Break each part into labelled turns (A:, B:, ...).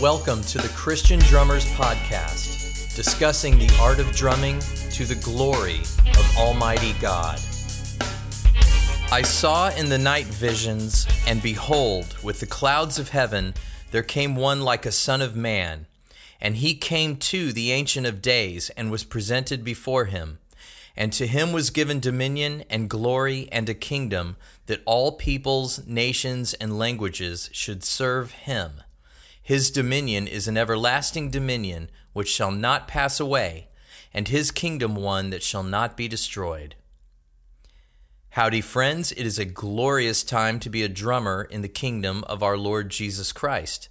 A: Welcome to the Christian Drummers Podcast, discussing the art of drumming to the glory of Almighty God. I saw in the night visions, and behold, with the clouds of heaven, there came one like a son of man. And he came to the Ancient of Days, and was presented before him. And to him was given dominion and glory and a kingdom, that all peoples, nations, and languages should serve him. His dominion is an everlasting dominion which shall not pass away, and his kingdom one that shall not be destroyed. Howdy, friends. It is a glorious time to be a drummer in the kingdom of our Lord Jesus Christ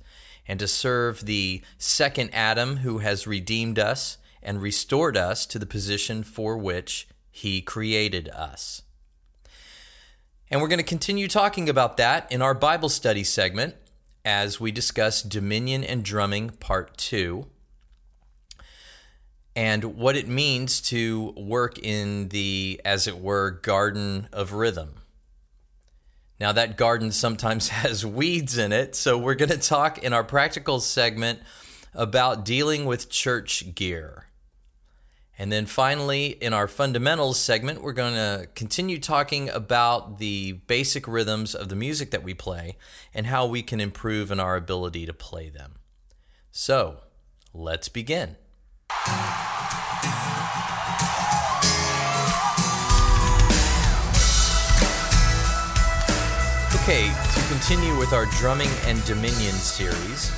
A: and to serve the second Adam who has redeemed us and restored us to the position for which he created us. And we're going to continue talking about that in our Bible study segment as we discuss Dominion and Drumming Part 2 and what it means to work in the, as it were, garden of rhythm. Now, that garden sometimes has weeds in it, so we're going to talk in our practical segment about dealing with church gear. And then finally, in our fundamentals segment, we're going to continue talking about the basic rhythms of the music that we play and how we can improve in our ability to play them. So, let's begin. Okay, to continue with our Drumming and Dominion series,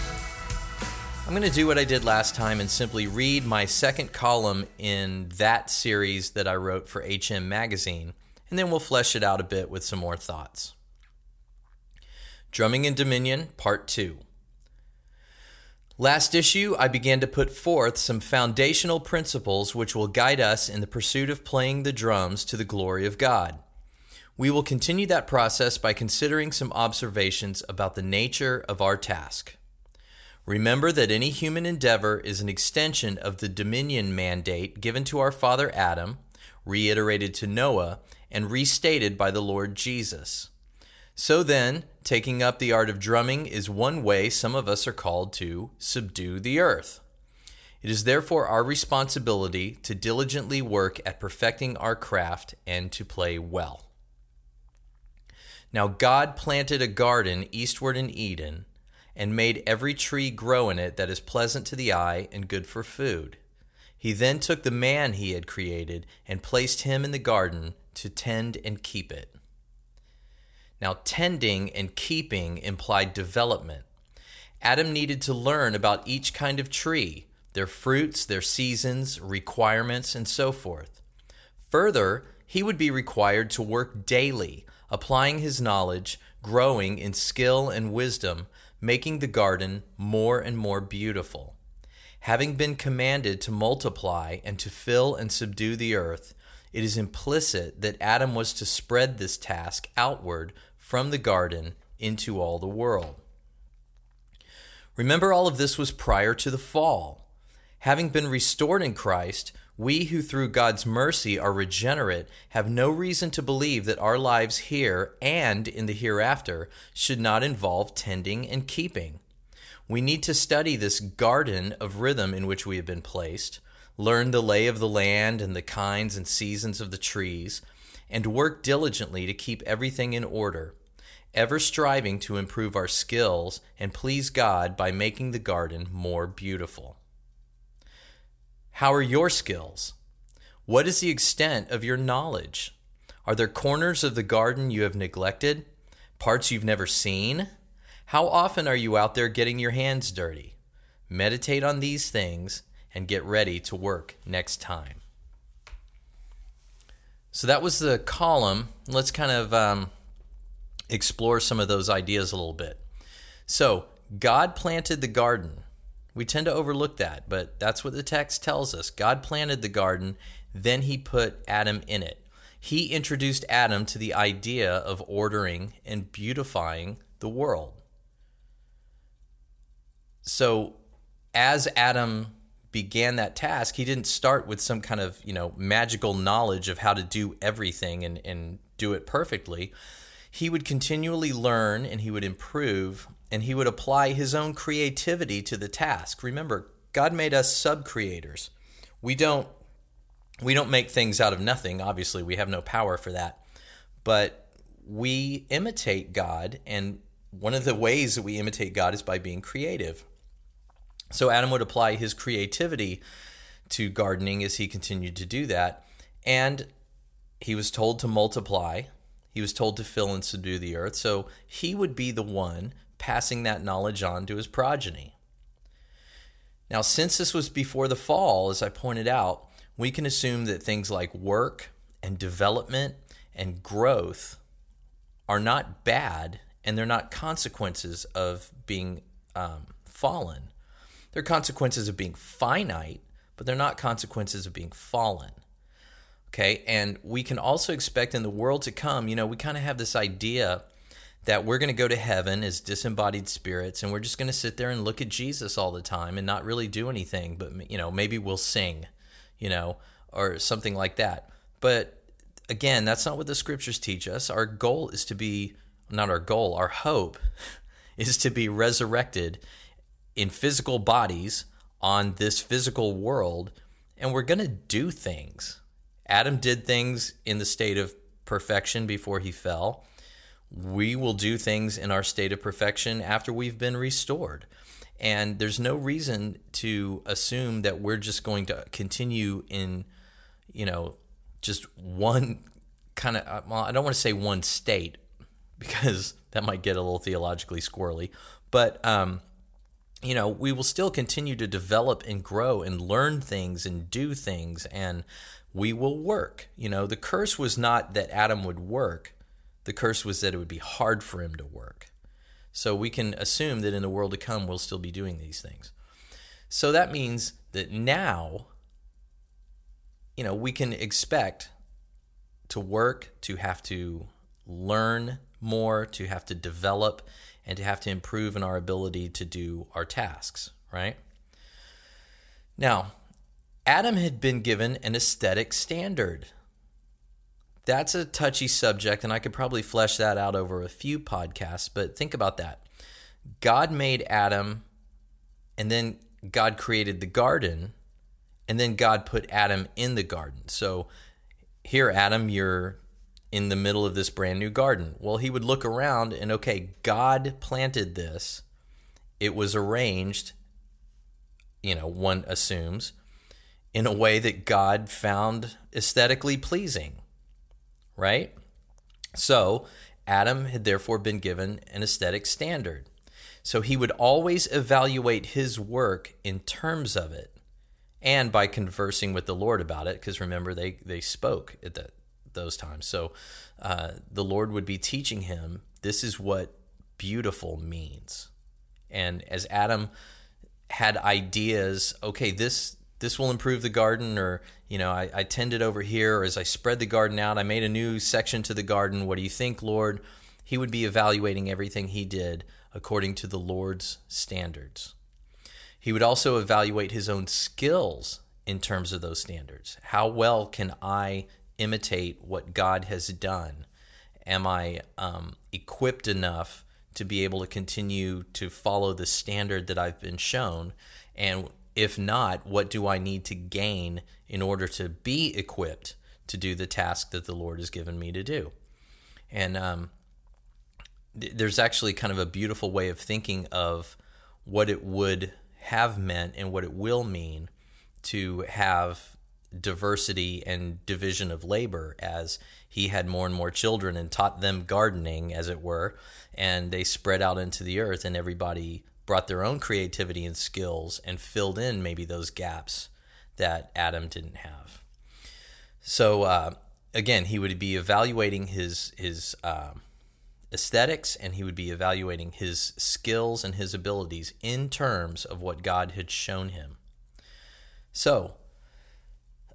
A: I'm going to do what I did last time and simply read my second column in that series that I wrote for HM Magazine, and then we'll flesh it out a bit with some more thoughts. Drumming in Dominion, Part 2. Last issue, I began to put forth some foundational principles which will guide us in the pursuit of playing the drums to the glory of God. We will continue that process by considering some observations about the nature of our task. Remember that any human endeavor is an extension of the dominion mandate given to our father Adam, reiterated to Noah, and restated by the Lord Jesus. So then, taking up the art of drumming is one way some of us are called to subdue the earth. It is therefore our responsibility to diligently work at perfecting our craft and to play well. Now, God planted a garden eastward in Eden and made every tree grow in it that is pleasant to the eye and good for food. He then took the man he had created and placed him in the garden to tend and keep it. Now, tending and keeping implied development. Adam needed to learn about each kind of tree, their fruits, their seasons, requirements, and so forth. Further, he would be required to work daily, applying his knowledge, growing in skill and wisdom making the garden more and more beautiful. Having been commanded to multiply and to fill and subdue the earth, it is implicit that Adam was to spread this task outward from the garden into all the world. Remember, all of this was prior to the fall. Having been restored in Christ, we who through God's mercy are regenerate have no reason to believe that our lives here and in the hereafter should not involve tending and keeping. We need to study this garden of rhythm in which we have been placed, learn the lay of the land and the kinds and seasons of the trees, and work diligently to keep everything in order, ever striving to improve our skills and please God by making the garden more beautiful. How are your skills? What is the extent of your knowledge? Are there corners of the garden you have neglected? Parts you've never seen? How often are you out there getting your hands dirty? Meditate on these things and get ready to work next time. So that was the column. Let's kind of um, explore some of those ideas a little bit. So, God planted the garden. We tend to overlook that, but that's what the text tells us. God planted the garden, then he put Adam in it. He introduced Adam to the idea of ordering and beautifying the world. So, as Adam began that task, he didn't start with some kind of, you know, magical knowledge of how to do everything and, and do it perfectly. He would continually learn and he would improve and he would apply his own creativity to the task. Remember, God made us sub-creators. We don't we don't make things out of nothing. Obviously, we have no power for that. But we imitate God and one of the ways that we imitate God is by being creative. So Adam would apply his creativity to gardening as he continued to do that. And he was told to multiply, he was told to fill and subdue the earth. So he would be the one passing that knowledge on to his progeny. Now, since this was before the fall, as I pointed out, we can assume that things like work and development and growth are not bad and they're not consequences of being um, fallen. They're consequences of being finite, but they're not consequences of being fallen. Okay, and we can also expect in the world to come, you know, we kind of have this idea that we're going to go to heaven as disembodied spirits and we're just going to sit there and look at Jesus all the time and not really do anything, but, you know, maybe we'll sing, you know, or something like that. But again, that's not what the scriptures teach us. Our goal is to be, not our goal, our hope is to be resurrected in physical bodies on this physical world, and we're going to do things. Adam did things in the state of perfection before he fell. We will do things in our state of perfection after we've been restored. And there's no reason to assume that we're just going to continue in, you know, just one kind of, well, I don't want to say one state because that might get a little theologically squirrely, but um, you know, we will still continue to develop and grow and learn things and do things and we will work. You know, the curse was not that Adam would work, the curse was that it would be hard for him to work. So we can assume that in the world to come, we'll still be doing these things. So that means that now, you know, we can expect to work, to have to learn more, to have to develop, and to have to improve in our ability to do our tasks, right? Now, Adam had been given an aesthetic standard. That's a touchy subject, and I could probably flesh that out over a few podcasts, but think about that. God made Adam, and then God created the garden, and then God put Adam in the garden. So here, Adam, you're in the middle of this brand new garden. Well, he would look around and, okay, God planted this. It was arranged, you know, one assumes, in a way that God found aesthetically pleasing, right? So, Adam had therefore been given an aesthetic standard. So, he would always evaluate his work in terms of it and by conversing with the Lord about it, because remember, they, they spoke at that those times. So uh, the Lord would be teaching him this is what beautiful means. And as Adam had ideas, okay, this this will improve the garden, or you know, I, I tended over here, or as I spread the garden out, I made a new section to the garden. What do you think, Lord? He would be evaluating everything he did according to the Lord's standards. He would also evaluate his own skills in terms of those standards. How well can I imitate what God has done? Am I um, equipped enough to be able to continue to follow the standard that I've been shown? And if not, what do I need to gain in order to be equipped to do the task that the Lord has given me to do? And um, th- there's actually kind of a beautiful way of thinking of what it would have meant and what it will mean to have diversity and division of labor as he had more and more children and taught them gardening, as it were, and they spread out into the earth, and everybody brought their own creativity and skills and filled in maybe those gaps that Adam didn't have. So uh, again, he would be evaluating his his uh, aesthetics, and he would be evaluating his skills and his abilities in terms of what God had shown him. So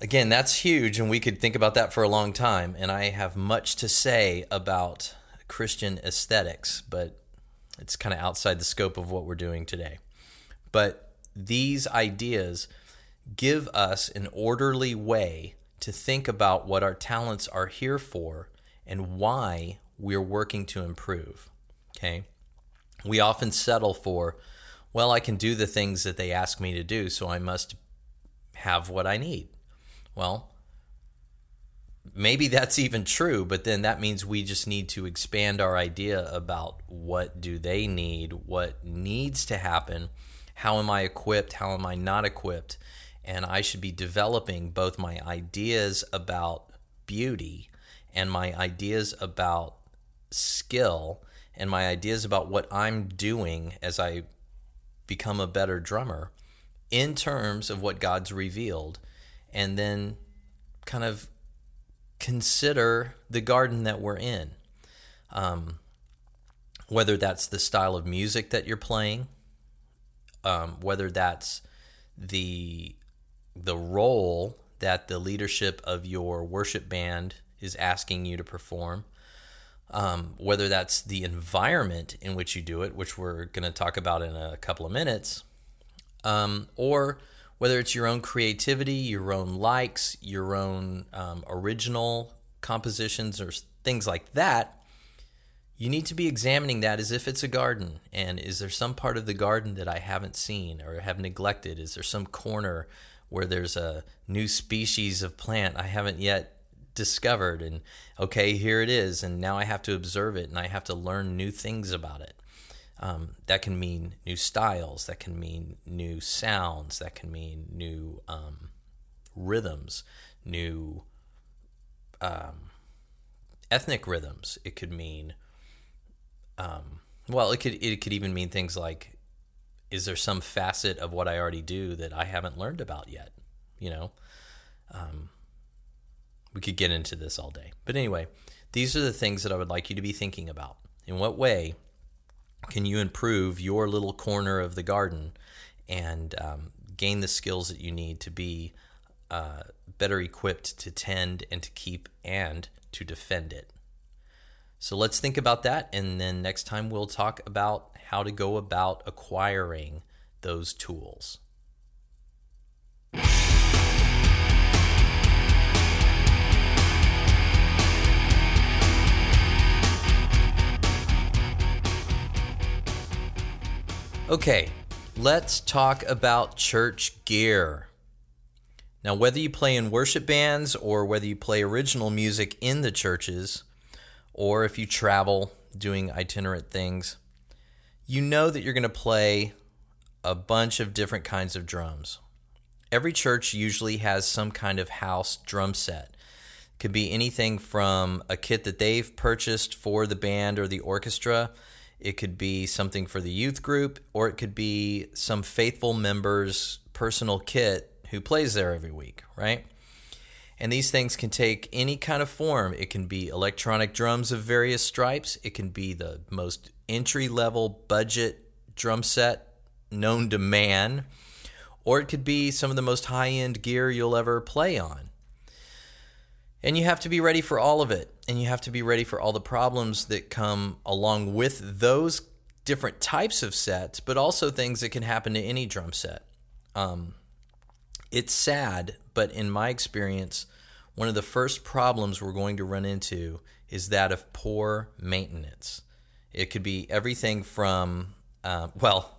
A: Again, that's huge, and we could think about that for a long time. And I have much to say about Christian aesthetics, but it's kind of outside the scope of what we're doing today. But these ideas give us an orderly way to think about what our talents are here for and why we're working to improve. Okay? We often settle for, well, I can do the things that they ask me to do, so I must have what I need. Well, maybe that's even true, but then that means we just need to expand our idea about what do they need, what needs to happen, how am I equipped, how am I not equipped, and I should be developing both my ideas about beauty and my ideas about skill and my ideas about what I'm doing as I become a better drummer in terms of what God's revealed and then kind of consider the garden that we're in. Um, whether that's the style of music that you're playing, um, whether that's the the role that the leadership of your worship band is asking you to perform, um, whether that's the environment in which you do it, which we're going to talk about in a couple of minutes, um, or whether it's your own creativity, your own likes, your own um, original compositions, or things like that, you need to be examining that as if it's a garden. And is there some part of the garden that I haven't seen or have neglected? Is there some corner where there's a new species of plant I haven't yet discovered? And okay, here it is. And now I have to observe it and I have to learn new things about it. Um, that can mean new styles, that can mean new sounds, that can mean new um, rhythms, new um, ethnic rhythms. It could mean, um, well, it could it could even mean things like, is there some facet of what I already do that I haven't learned about yet? You know, um, we could get into this all day, but anyway, these are the things that I would like you to be thinking about. In what way can you improve your little corner of the garden and um, gain the skills that you need to be uh, better equipped to tend and to keep and to defend it? So let's think about that, and then next time we'll talk about how to go about acquiring those tools. Okay, let's talk about church gear. Now, whether you play in worship bands or whether you play original music in the churches, or if you travel doing itinerant things, you know that you're going to play a bunch of different kinds of drums. Every church usually has some kind of house drum set. It could be anything from a kit that they've purchased for the band or the orchestra it could be something for the youth group, or it could be some faithful member's personal kit who plays there every week, right? And these things can take any kind of form. It can be electronic drums of various stripes, it can be the most entry level budget drum set known to man, or it could be some of the most high end gear you'll ever play on. And you have to be ready for all of it. And you have to be ready for all the problems that come along with those different types of sets, but also things that can happen to any drum set. Um, it's sad, but in my experience, one of the first problems we're going to run into is that of poor maintenance. It could be everything from, uh, well,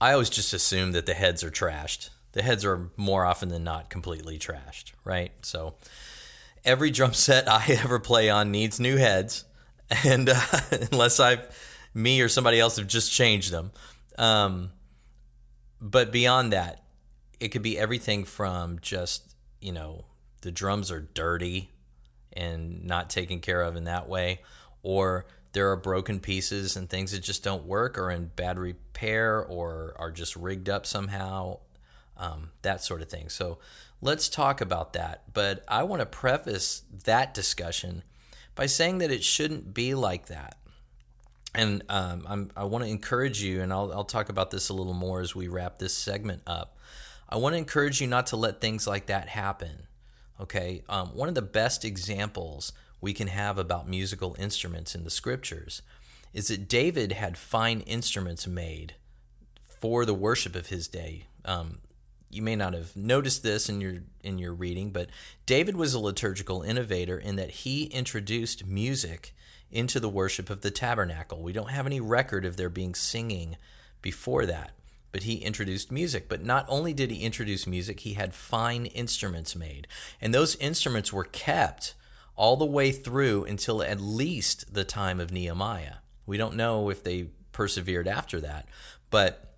A: I always just assume that the heads are trashed. The heads are more often than not completely trashed, right? So, every drum set I ever play on needs new heads, and uh, unless I've me or somebody else have just changed them. Um, but beyond that, it could be everything from just you know the drums are dirty and not taken care of in that way, or there are broken pieces and things that just don't work or in bad repair or are just rigged up somehow, um, that sort of thing. So Let's talk about that. But I want to preface that discussion by saying that it shouldn't be like that. And um, i want to encourage you, and I'll, I'll talk about this a little more as we wrap this segment up. I want to encourage you not to let things like that happen. Okay, um, one of the best examples we can have about musical instruments in the scriptures is that David had fine instruments made for the worship of his day. Um, you may not have noticed this in your in your reading, but David was a liturgical innovator in that he introduced music into the worship of the tabernacle. We don't have any record of there being singing before that, but he introduced music. But not only did he introduce music, he had fine instruments made, and those instruments were kept all the way through until at least the time of Nehemiah. We don't know if they persevered after that, but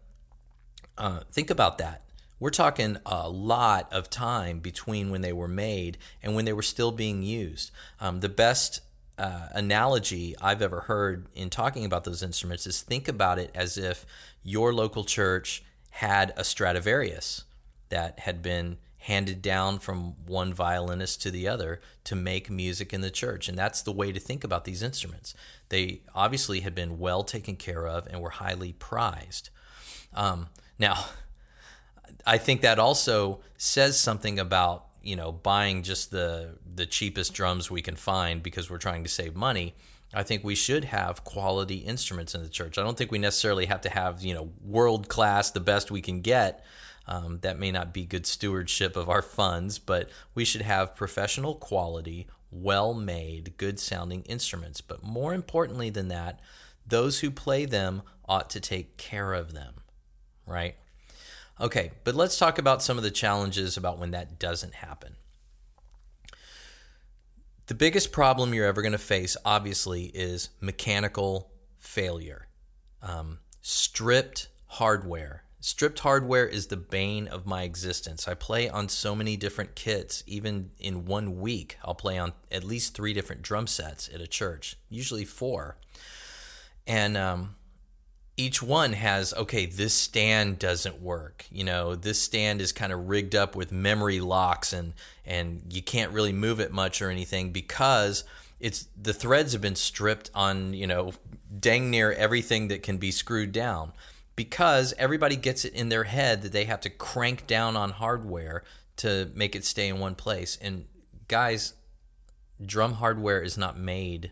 A: uh, think about that. We're talking a lot of time between when they were made and when they were still being used. Um, the best uh, analogy I've ever heard in talking about those instruments is think about it as if your local church had a Stradivarius that had been handed down from one violinist to the other to make music in the church. And that's the way to think about these instruments. They obviously had been well taken care of and were highly prized. Um, now, I think that also says something about you know buying just the the cheapest drums we can find because we're trying to save money. I think we should have quality instruments in the church. I don't think we necessarily have to have you know world class, the best we can get. Um, that may not be good stewardship of our funds, but we should have professional quality, well made, good sounding instruments. But more importantly than that, those who play them ought to take care of them, right? Okay, but let's talk about some of the challenges about when that doesn't happen. The biggest problem you're ever going to face, obviously, is mechanical failure. Um, stripped hardware. Stripped hardware is the bane of my existence. I play on so many different kits. Even in one week, I'll play on at least three different drum sets at a church, usually four. And um, each one has okay this stand doesn't work. You know this stand is kind of rigged up with memory locks and and you can't really move it much or anything because it's the threads have been stripped on you know dang near everything that can be screwed down because everybody gets it in their head that they have to crank down on hardware to make it stay in one place. And guys drum hardware is not made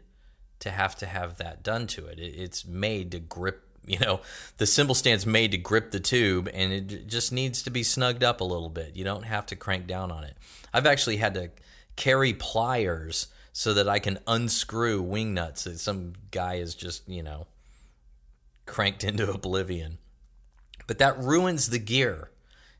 A: to have to have that done to it. It's made to grip you know the cymbal stand's made to grip the tube and it just needs to be snugged up a little bit. You don't have to crank down on it. I've actually had to carry pliers so that i can unscrew wing nuts that some guy is just you know cranked into oblivion. But that ruins the gear.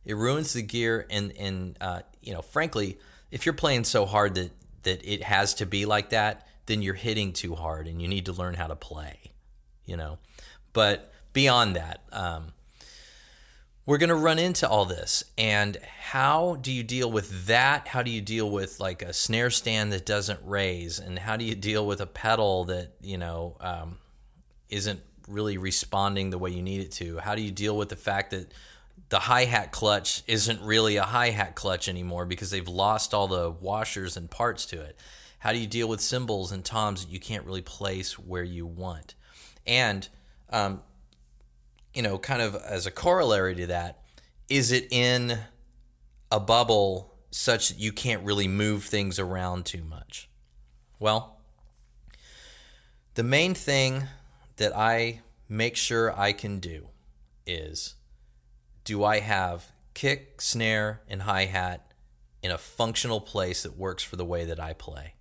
A: It ruins the gear and and uh, you know frankly if you're playing so hard that that it has to be like that then you're hitting too hard and you need to learn how to play you know but beyond that, um, we're going to run into all this. And how do you deal with that? How do you deal with like a snare stand that doesn't raise? And how do you deal with a pedal that, you know, um, isn't really responding the way you need it to? How do you deal with the fact that the hi hat clutch isn't really a hi hat clutch anymore because they've lost all the washers and parts to it? How do you deal with cymbals and toms that you can't really place where you want? And um, you know, kind of as a corollary to that, is it in a bubble such that you can't really move things around too much? Well, the main thing that I make sure I can do is do I have kick, snare, and hi hat in a functional place that works for the way that I play?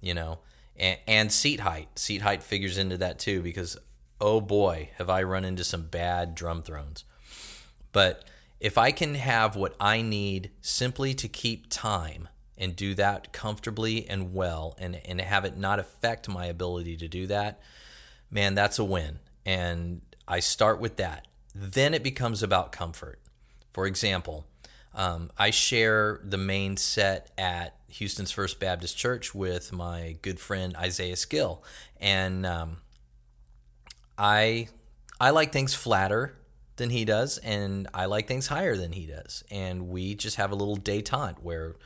A: You know, and, and seat height. Seat height figures into that too because oh boy, have I run into some bad drum thrones. But if I can have what I need simply to keep time and do that comfortably and well and, and have it not affect my ability to do that, man, that's a win. And I start with that. Then it becomes about comfort. For example, um, I share the main set at Houston's First Baptist Church with my good friend Isaiah Skill. And um, I I like things flatter than he does, and I like things higher than he does. And we just have a little detente where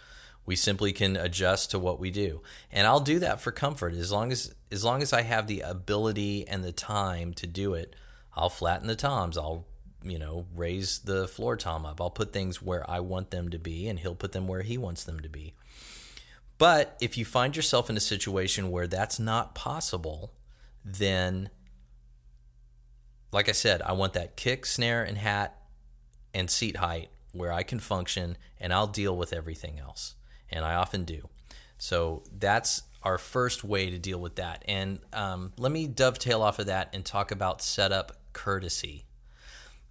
A: we simply can adjust to what we do. And I'll do that for comfort as long as as long as I have the ability and the time to do it. I'll flatten the toms. I'll you know raise the floor tom up. I'll put things where I want them to be, and he'll put them where he wants them to be. But if you find yourself in a situation where that's not possible, then like I said, I want that kick, snare, and hat and seat height where I can function and I'll deal with everything else. And I often do. So that's our first way to deal with that. And um, let me dovetail off of that and talk about setup courtesy.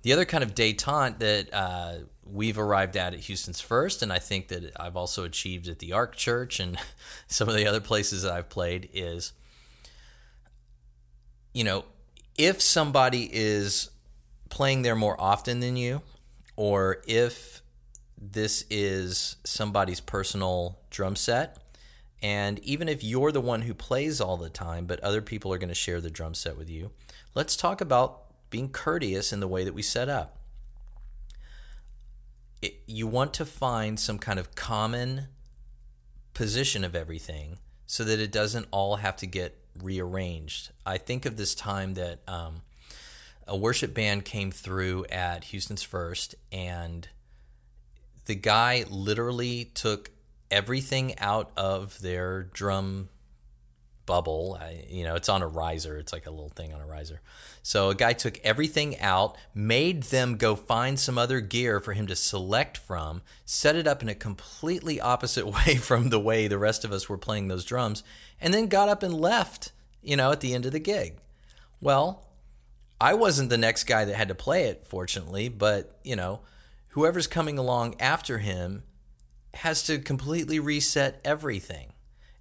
A: The other kind of detente that uh, we've arrived at at Houston's First, and I think that I've also achieved at the Ark Church and some of the other places that I've played, is you know, if somebody is playing there more often than you, or if this is somebody's personal drum set, and even if you're the one who plays all the time, but other people are going to share the drum set with you, let's talk about being courteous in the way that we set up. It, you want to find some kind of common position of everything so that it doesn't all have to get rearranged. I think of this time that um, a worship band came through at Houston's First, and the guy literally took everything out of their drum bubble. I, you know, it's on a riser. It's like a little thing on a riser. So a guy took everything out, made them go find some other gear for him to select from, set it up in a completely opposite way from the way the rest of us were playing those drums, and then got up and left, you know, at the end of the gig. Well, I wasn't the next guy that had to play it, fortunately, but, you know, whoever's coming along after him has to completely reset everything.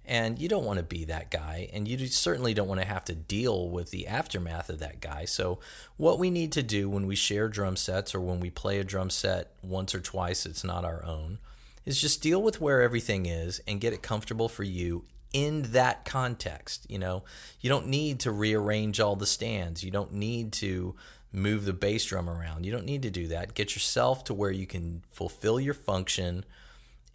A: And you don't want to be that guy, and you certainly don't want to have to deal with the aftermath of that guy. So, what we need to do when we share drum sets or when we play a drum set once or twice, it's not our own, is just deal with where everything is and get it comfortable for you in that context. You know, you don't need to rearrange all the stands, you don't need to move the bass drum around. You don't need to do that. Get yourself to where you can fulfill your function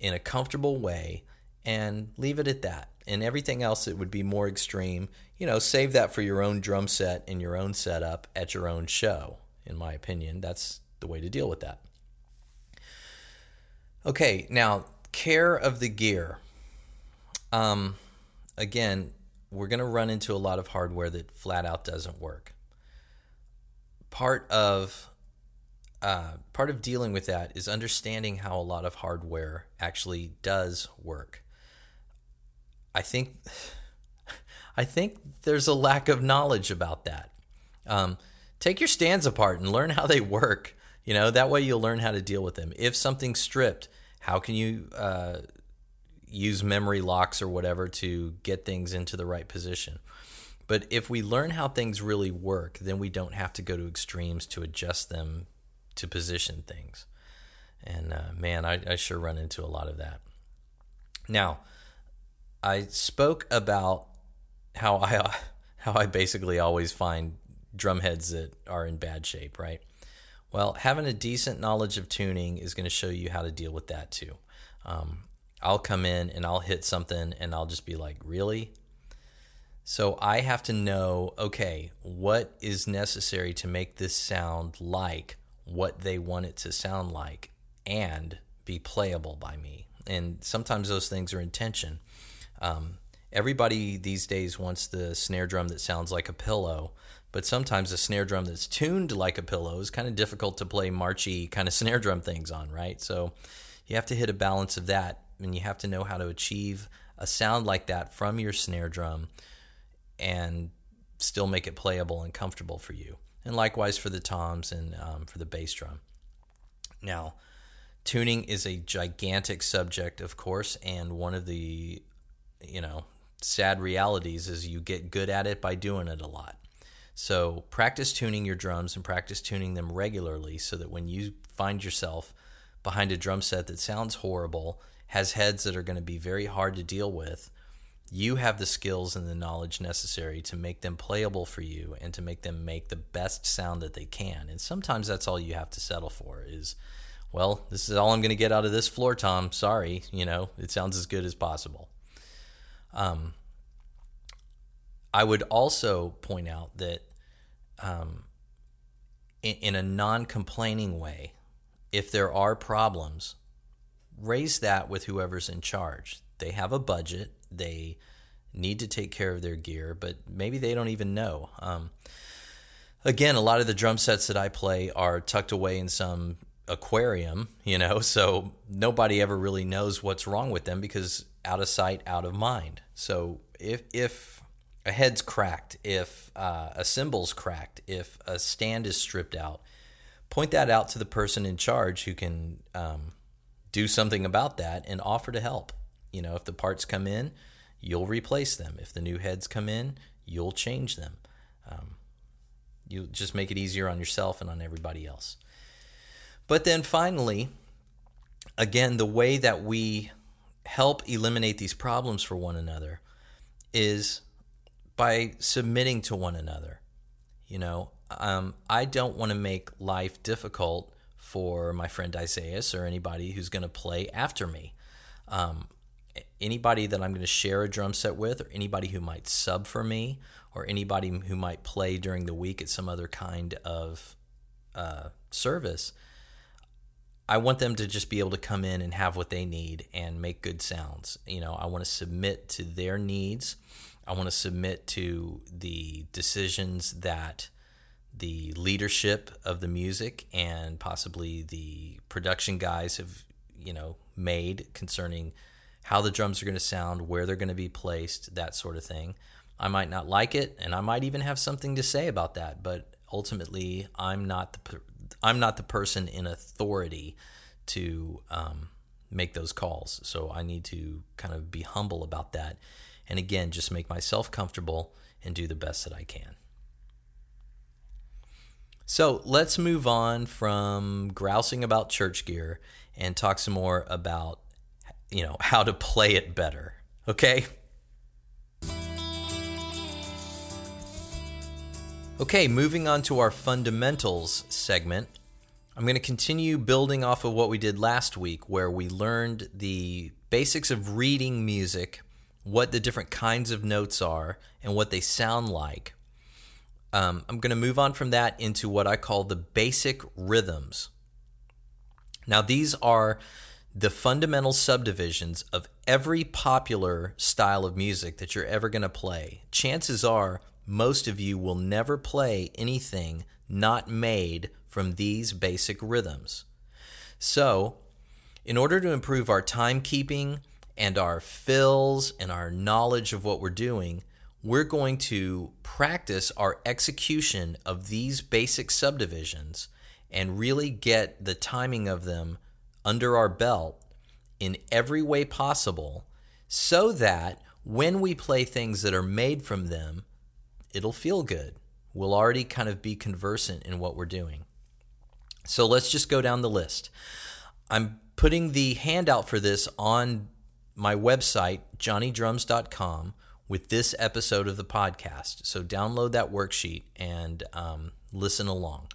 A: in a comfortable way and leave it at that. And everything else it would be more extreme, you know, save that for your own drum set and your own setup at your own show. In my opinion, that's the way to deal with that. Okay, now care of the gear. Um, again, we're going to run into a lot of hardware that flat out doesn't work. Part of uh, part of dealing with that is understanding how a lot of hardware actually does work. I think I think there's a lack of knowledge about that. Um, take your stands apart and learn how they work. You know that way you'll learn how to deal with them. If something's stripped, how can you uh, use memory locks or whatever to get things into the right position? But if we learn how things really work, then we don't have to go to extremes to adjust them to position things. And uh, man, I, I sure run into a lot of that. Now, I spoke about how I how I basically always find drum heads that are in bad shape, right? Well, having a decent knowledge of tuning is going to show you how to deal with that too. Um, I'll come in and I'll hit something and I'll just be like, really? So I have to know, okay, what is necessary to make this sound like what they want it to sound like and be playable by me. And sometimes those things are in tension. Um, everybody these days wants the snare drum that sounds like a pillow, but sometimes a snare drum that's tuned like a pillow is kind of difficult to play marchy kind of snare drum things on, right? So you have to hit a balance of that, and you have to know how to achieve a sound like that from your snare drum and still make it playable and comfortable for you and likewise for the toms and um, for the bass drum. Now, tuning is a gigantic subject, of course, and one of the, you know, sad realities is you get good at it by doing it a lot. So practice tuning your drums and practice tuning them regularly so that when you find yourself behind a drum set that sounds horrible, has heads that are going to be very hard to deal with, you have the skills and the knowledge necessary to make them playable for you and to make them make the best sound that they can. And sometimes that's all you have to settle for is, well, this is all I'm going to get out of this floor tom. Sorry, you know, it sounds as good as possible. Um, I would also point out that um, in, in a non complaining way, if there are problems, raise that with whoever's in charge. They have a budget they need to take care of their gear, but maybe they don't even know. Um, again, a lot of the drum sets that I play are tucked away in some aquarium, you know, so nobody ever really knows what's wrong with them because out of sight, out of mind. So if if a head's cracked, if uh, a cymbal's cracked, if a stand is stripped out, point that out to the person in charge who can um, do something about that and offer to help. You know, if the parts come in, you'll replace them. If the new heads come in, you'll change them. Um, you just make it easier on yourself and on everybody else. But then finally, again, the way that we help eliminate these problems for one another is by submitting to one another. You know, um, I don't want to make life difficult for my friend Isaiah or anybody who's going to play after me. Um, anybody that I'm going to share a drum set with, or anybody who might sub for me, or anybody who might play during the week at some other kind of uh, service, I want them to just be able to come in and have what they need and make good sounds. You know, I want to submit to their needs. I want to submit to the decisions that the leadership of the music and possibly the production guys have, you know, made concerning how the drums are going to sound, where they're going to be placed, that sort of thing. I might not like it, and I might even have something to say about that. But ultimately, I'm not the I'm not the person in authority to um, make those calls. So I need to kind of be humble about that, and again, just make myself comfortable and do the best that I can. So let's move on from grousing about church gear and talk some more about, you know, how to play it better. Okay? Okay, moving on to our fundamentals segment. I'm going to continue building off of what we did last week, where we learned the basics of reading music, what the different kinds of notes are, and what they sound like. Um, I'm going to move on from that into what I call the basic rhythms. Now, these are the fundamental subdivisions of every popular style of music that you're ever going to play. Chances are most of you will never play anything not made from these basic rhythms. So, in order to improve our timekeeping and our fills and our knowledge of what we're doing, we're going to practice our execution of these basic subdivisions and really get the timing of them under our belt in every way possible so that when we play things that are made from them, it'll feel good. We'll already kind of be conversant in what we're doing. So let's just go down the list. I'm putting the handout for this on my website, johnnydrums.com, with this episode of the podcast. So download that worksheet and um, listen along.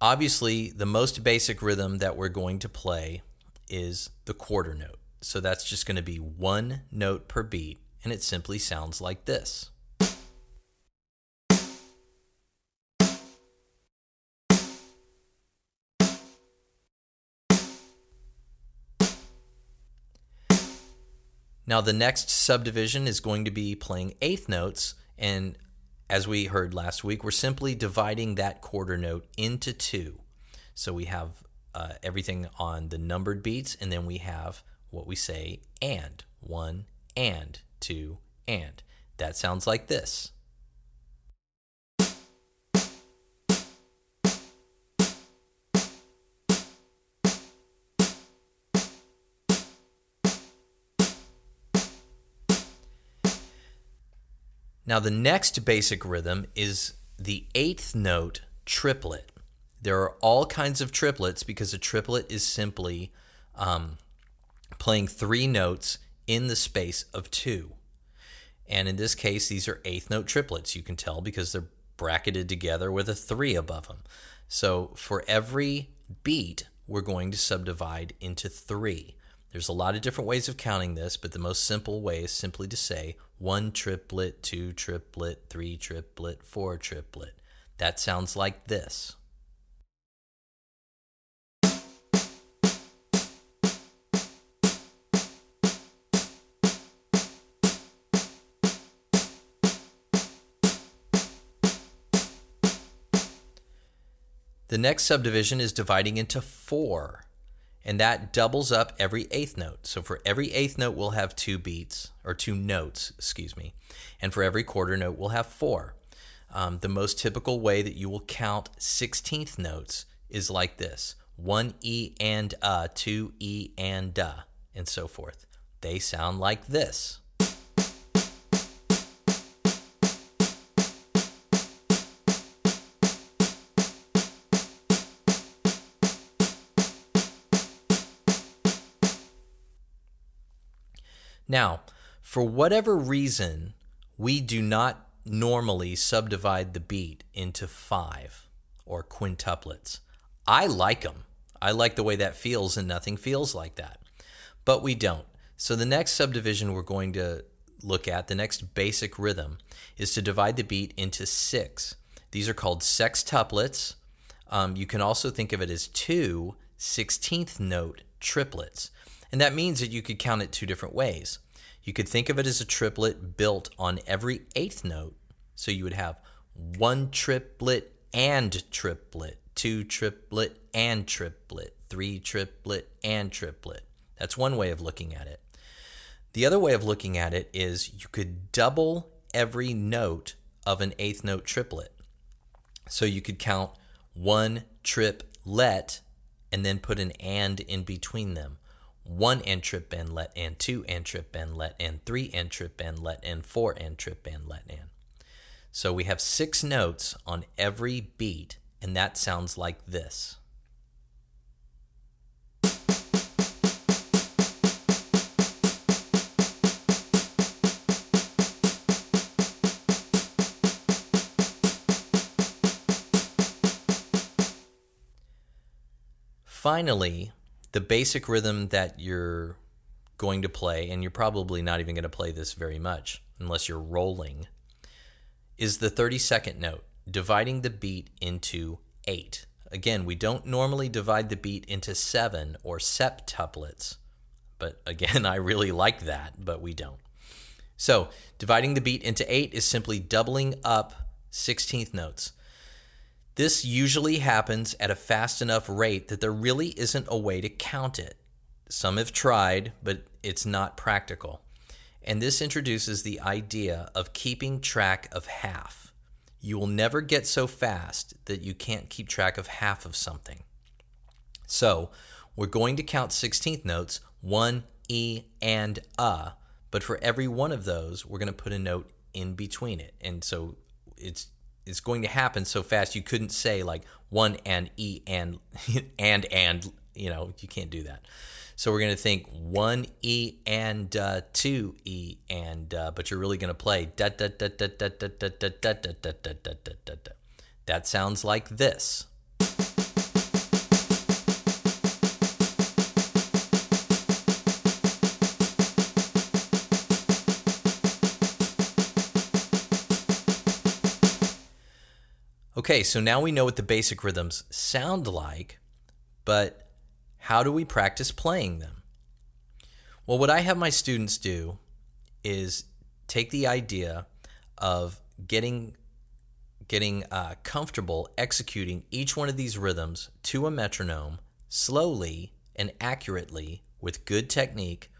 A: Obviously, the most basic rhythm that we're going to play is the quarter note. So that's just going to be one note per beat and it simply sounds like this. Now, the next subdivision is going to be playing eighth notes, and as we heard last week, we're simply dividing that quarter note into two. So we have uh, everything on the numbered beats, and then we have what we say and one and two, and. That sounds like this. Now, the next basic rhythm is the eighth note triplet. There are all kinds of triplets because a triplet is simply um, playing three notes in the space of two. And in this case, these are eighth note triplets. You can tell because they're bracketed together with a three above them. So for every beat, we're going to subdivide into three. There's a lot of different ways of counting this, but the most simple way is simply to say one triplet, two triplet, three triplet, four triplet. That sounds like this. The next subdivision is dividing into four, and that doubles up every eighth note. So for every eighth note, we'll have two beats, or two notes, excuse me. And for every quarter note, we'll have four. Um, the most typical way that you will count 16th notes is like this one E and a, two E and a, and so forth. They sound like this. Now, for whatever reason, we do not normally subdivide the beat into five or quintuplets. I like them. I like the way that feels, and nothing feels like that. But we don't. So, the next subdivision we're going to look at, the next basic rhythm, is to divide the beat into six. These are called sextuplets. Um, you can also think of it as two 16th note triplets. And that means that you could count it two different ways. You could think of it as a triplet built on every eighth note. So you would have one triplet and triplet, two triplet and triplet, three triplet and triplet. That's one way of looking at it. The other way of looking at it is you could double every note of an eighth note triplet. So you could count one triplet and then put an and in between them one end trip and let and two end trip and let and three end trip and let and four end trip and let and. So we have six notes on every beat, and that sounds like this. Finally, the basic rhythm that you're going to play, and you're probably not even going to play this very much unless you're rolling, is the 30 second note, dividing the beat into eight. Again, we don't normally divide the beat into seven or septuplets, but again, I really like that, but we don't. So, dividing the beat into eight is simply doubling up 16th notes. This usually happens at a fast enough rate that there really isn't a way to count it. Some have tried, but it's not practical. And this introduces the idea of keeping track of half. You will never get so fast that you can't keep track of half of something. So, we're going to count 16th notes, one, E, and A, but for every one of those, we're going to put a note in between it. And so it's is going to happen so fast you couldn't say like one and e and and and you know you can't do that so we're going to think one e and uh, two e and uh, but you're really going to play that sounds like this Okay, so now we know what the basic rhythms sound like, but how do we practice playing them? Well, what I have my students do is take the idea of getting getting uh, comfortable executing each one of these rhythms to a metronome slowly and accurately with good technique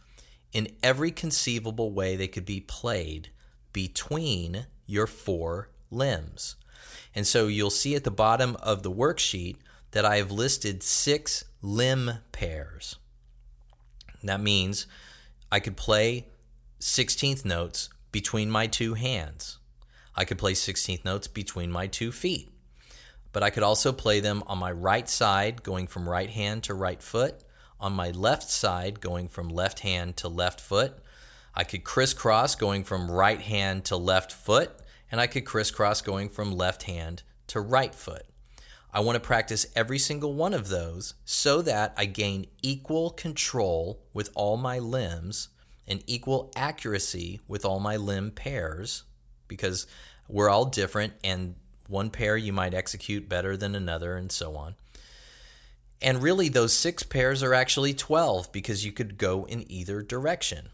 A: in every conceivable way they could be played between your four limbs. And so you'll see at the bottom of the worksheet that I have listed six limb pairs. That means I could play 16th notes between my two hands. I could play 16th notes between my two feet. But I could also play them on my right side, going from right hand to right foot, on my left side, going from left hand to left foot. I could crisscross, going from right hand to left foot, and I could crisscross going from left hand to right foot. I want to practice every single one of those so that I gain equal control with all my limbs and equal accuracy with all my limb pairs because we're all different and one pair you might execute better than another and so on. And really, those six pairs are actually 12 because you could go in either direction.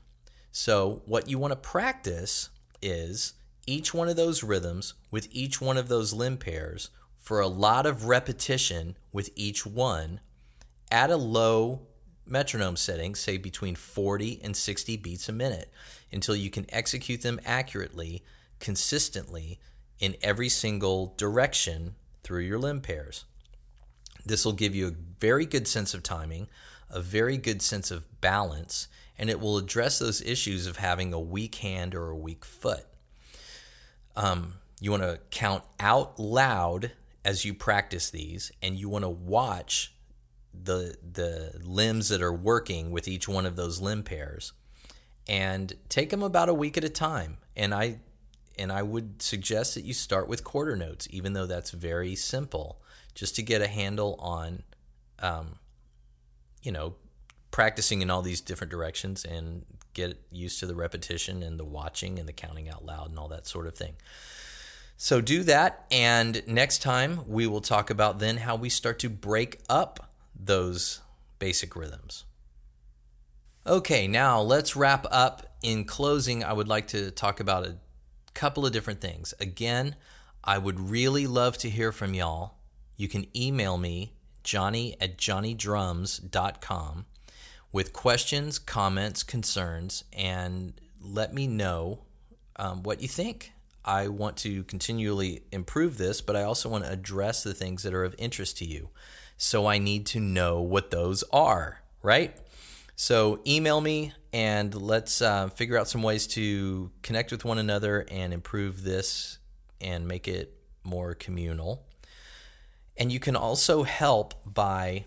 A: So, what you want to practice is each one of those rhythms with each one of those limb pairs for a lot of repetition with each one at a low metronome setting, say between 40 and 60 beats a minute, until you can execute them accurately, consistently in every single direction through your limb pairs. This will give you a very good sense of timing, a very good sense of balance, and it will address those issues of having a weak hand or a weak foot. Um, you want to count out loud as you practice these, and you want to watch the the limbs that are working with each one of those limb pairs, and take them about a week at a time. And I and I would suggest that you start with quarter notes, even though that's very simple, just to get a handle on, um, you know, practicing in all these different directions and get used to the repetition and the watching and the counting out loud and all that sort of thing. So do that, and next time we will talk about then how we start to break up those basic rhythms. Okay, now let's wrap up. In closing, I would like to talk about a couple of different things. Again, I would really love to hear from y'all. You can email me, johnny at johnnydrums.com, with questions, comments, concerns, and let me know um, what you think. I want to continually improve this, but I also want to address the things that are of interest to you. So I need to know what those are, right? So email me and let's uh, figure out some ways to connect with one another and improve this and make it more communal. And you can also help by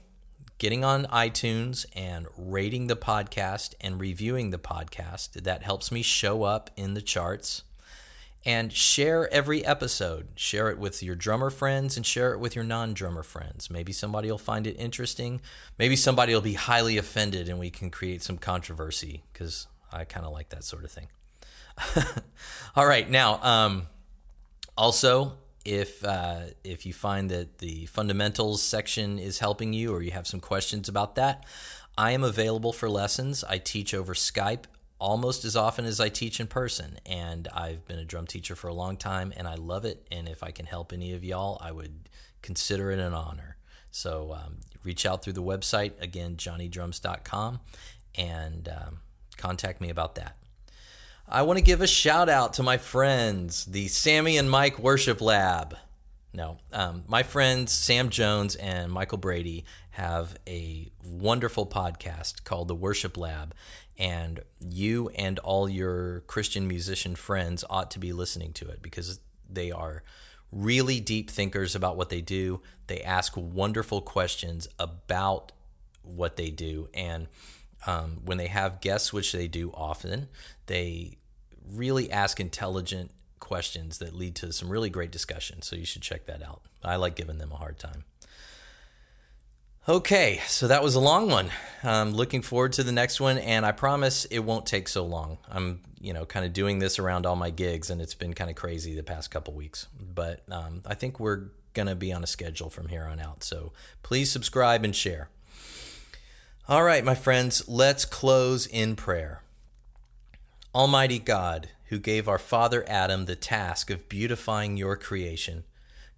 A: getting on iTunes and rating the podcast and reviewing the podcast. That helps me show up in the charts and share every episode. Share it with your drummer friends and share it with your non drummer friends. Maybe somebody will find it interesting. Maybe somebody will be highly offended and we can create some controversy because I kind of like that sort of thing. All right, now, um, also, if uh, if you find that the fundamentals section is helping you or you have some questions about that, I am available for lessons. I teach over Skype almost as often as I teach in person. And I've been a drum teacher for a long time and I love it. And if I can help any of y'all, I would consider it an honor. So um, reach out through the website, again, johnnydrums.com, and um, contact me about that. I want to give a shout out to my friends, the Sammy and Mike Worship Lab. No, um, my friends Sam Jones and Michael Brady have a wonderful podcast called The Worship Lab, and you and all your Christian musician friends ought to be listening to it because they are really deep thinkers about what they do. They ask wonderful questions about what they do, and um, when they have guests, which they do often, they really ask intelligent questions that lead to some really great discussion. So you should check that out. I like giving them a hard time. Okay, so that was a long one. I'm looking forward to the next one, and I promise it won't take so long. I'm, you know, kind of doing this around all my gigs, and it's been kind of crazy the past couple weeks. But um, I think we're going to be on a schedule from here on out. So please subscribe and share. All right, my friends, let's close in prayer. Almighty God, who gave our father Adam the task of beautifying your creation,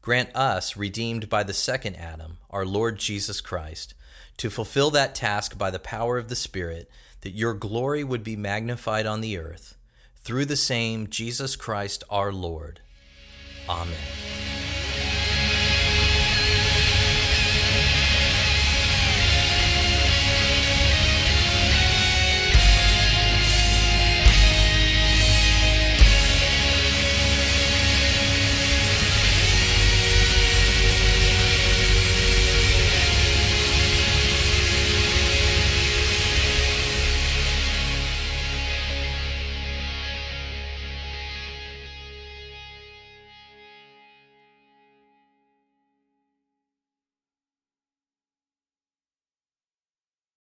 A: Grant us, redeemed by the second Adam, our Lord Jesus Christ, to fulfill that task by the power of the Spirit, that your glory would be magnified on the earth, through the same Jesus Christ our Lord. Amen.